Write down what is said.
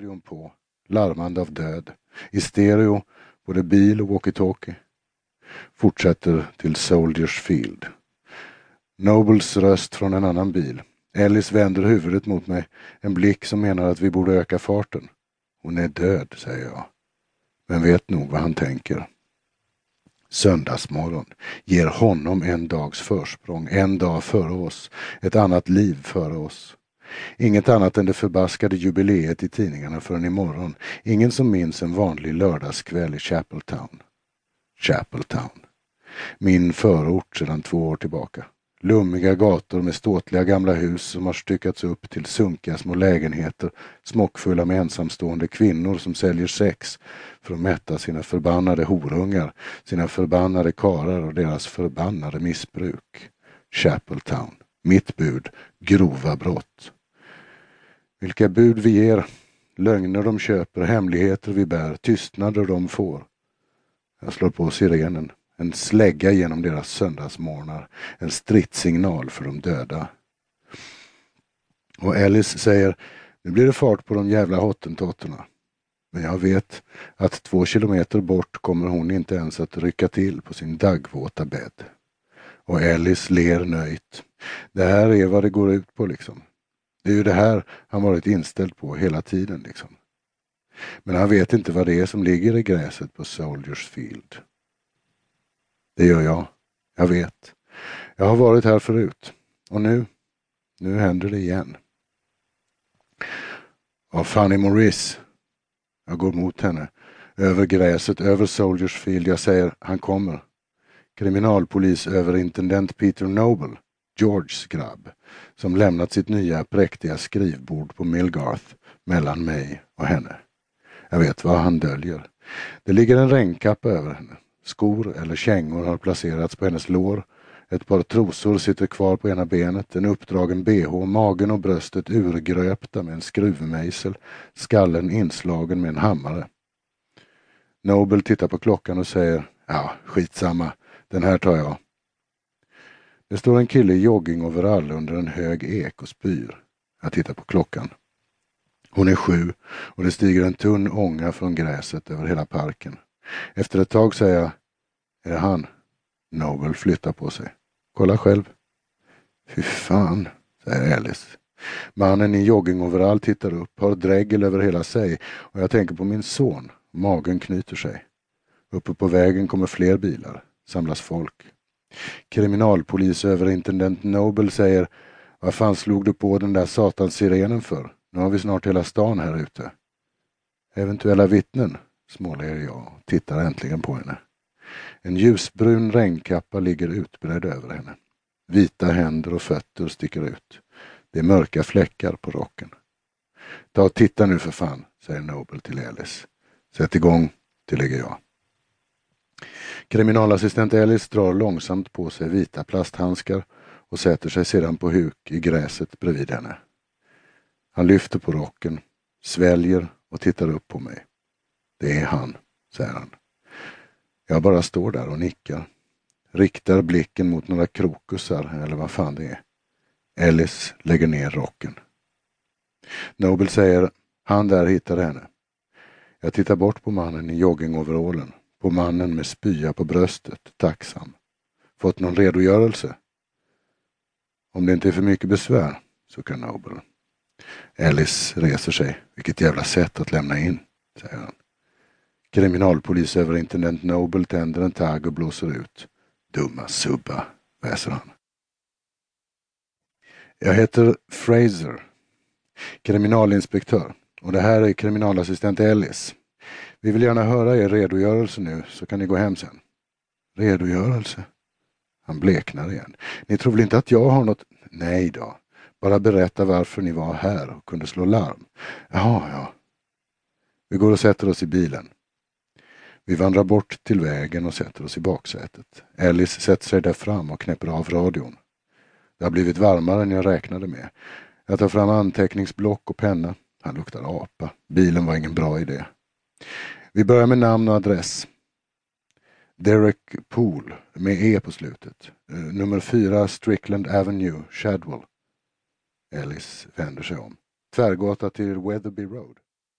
radion på, larmande av död. I stereo, både bil och walkie-talkie. Fortsätter till Soldiers Field. Nobles röst från en annan bil. Ellis vänder huvudet mot mig, en blick som menar att vi borde öka farten. Hon är död, säger jag. Men vet nog vad han tänker. Söndagsmorgon ger honom en dags försprång, en dag före oss, ett annat liv före oss. Inget annat än det förbaskade jubileet i tidningarna förrän imorgon. Ingen som minns en vanlig lördagskväll i Chapeltown. Chapeltown. Min förort sedan två år tillbaka. Lummiga gator med ståtliga gamla hus som har styckats upp till sunkiga små lägenheter smockfulla med ensamstående kvinnor som säljer sex för att mätta sina förbannade horungar, sina förbannade karar och deras förbannade missbruk. Chapeltown. Mitt bud. Grova brott. Vilka bud vi ger, lögner de köper, hemligheter vi bär, tystnader de får. Jag slår på sirenen. En slägga genom deras söndagsmorgnar. En stridssignal för de döda. Och Alice säger, nu blir det fart på de jävla hottentotterna. Men jag vet att två kilometer bort kommer hon inte ens att rycka till på sin daggvåta bädd. Och Alice ler nöjt. Det här är vad det går ut på liksom. Det är ju det här han varit inställd på hela tiden liksom. Men han vet inte vad det är som ligger i gräset på Soldiers Field. Det gör jag. Jag vet. Jag har varit här förut. Och nu, nu händer det igen. Av Fanny Maurice. Jag går mot henne. Över gräset, över Soldiers Field. Jag säger, han kommer. Kriminalpolisöverintendent Peter Noble, Georges grabb, som lämnat sitt nya präktiga skrivbord på Millgarth mellan mig och henne. Jag vet vad han döljer. Det ligger en regnkappa över henne. Skor eller kängor har placerats på hennes lår. Ett par trosor sitter kvar på ena benet, en uppdragen bh, magen och bröstet urgröpta med en skruvmejsel, skallen inslagen med en hammare. Nobel tittar på klockan och säger, ja, skitsamma, den här tar jag. Det står en kille i joggingoverall under en hög ek och spyr. Jag tittar på klockan. Hon är sju och det stiger en tunn ånga från gräset över hela parken. Efter ett tag säger jag, är det han? Noble flyttar på sig. Kolla själv. Fy fan, säger Alice. Mannen i joggingoverall tittar upp, har dregel över hela sig och jag tänker på min son. Magen knyter sig. Uppe på vägen kommer fler bilar. Samlas folk. Kriminalpolisöverintendent Noble säger Vad fan slog du på den där satans sirenen för? Nu har vi snart hela stan här ute. Eventuella vittnen, småler jag och tittar äntligen på henne. En ljusbrun regnkappa ligger utbredd över henne. Vita händer och fötter sticker ut. Det är mörka fläckar på rocken. Ta och titta nu för fan, säger Noble till Alice. Sätt igång, tillägger jag. Kriminalassistent Ellis drar långsamt på sig vita plasthandskar och sätter sig sedan på huk i gräset bredvid henne. Han lyfter på rocken, sväljer och tittar upp på mig. Det är han, säger han. Jag bara står där och nickar. Riktar blicken mot några krokusar eller vad fan det är. Ellis lägger ner rocken. Nobel säger, han där hittade henne. Jag tittar bort på mannen i joggingoverallen, på mannen med spya på bröstet, tacksam. Fått någon redogörelse? Om det inte är för mycket besvär, suckar Noble. Ellis reser sig. Vilket jävla sätt att lämna in, säger han. Kriminalpolisöverintendent Noble tänder en tagg och blåser ut. Dumma subba, väser han. Jag heter Fraser, kriminalinspektör och det här är kriminalassistent Ellis. Vi vill gärna höra er redogörelse nu så kan ni gå hem sen. Redogörelse? Han bleknar igen. Ni tror väl inte att jag har något? Nej då. Bara berätta varför ni var här och kunde slå larm. Jaha, ja. Vi går och sätter oss i bilen. Vi vandrar bort till vägen och sätter oss i baksätet. Alice sätter sig där fram och knäpper av radion. Det har blivit varmare än jag räknade med. Jag tar fram anteckningsblock och penna. Han luktar apa. Bilen var ingen bra idé. Vi börjar med namn och adress. Derek Pool med E på slutet. Eh, nummer 4, Strickland Avenue, Shadwell. Ellis vänder sig om. Tvärgata till Weatherby Road.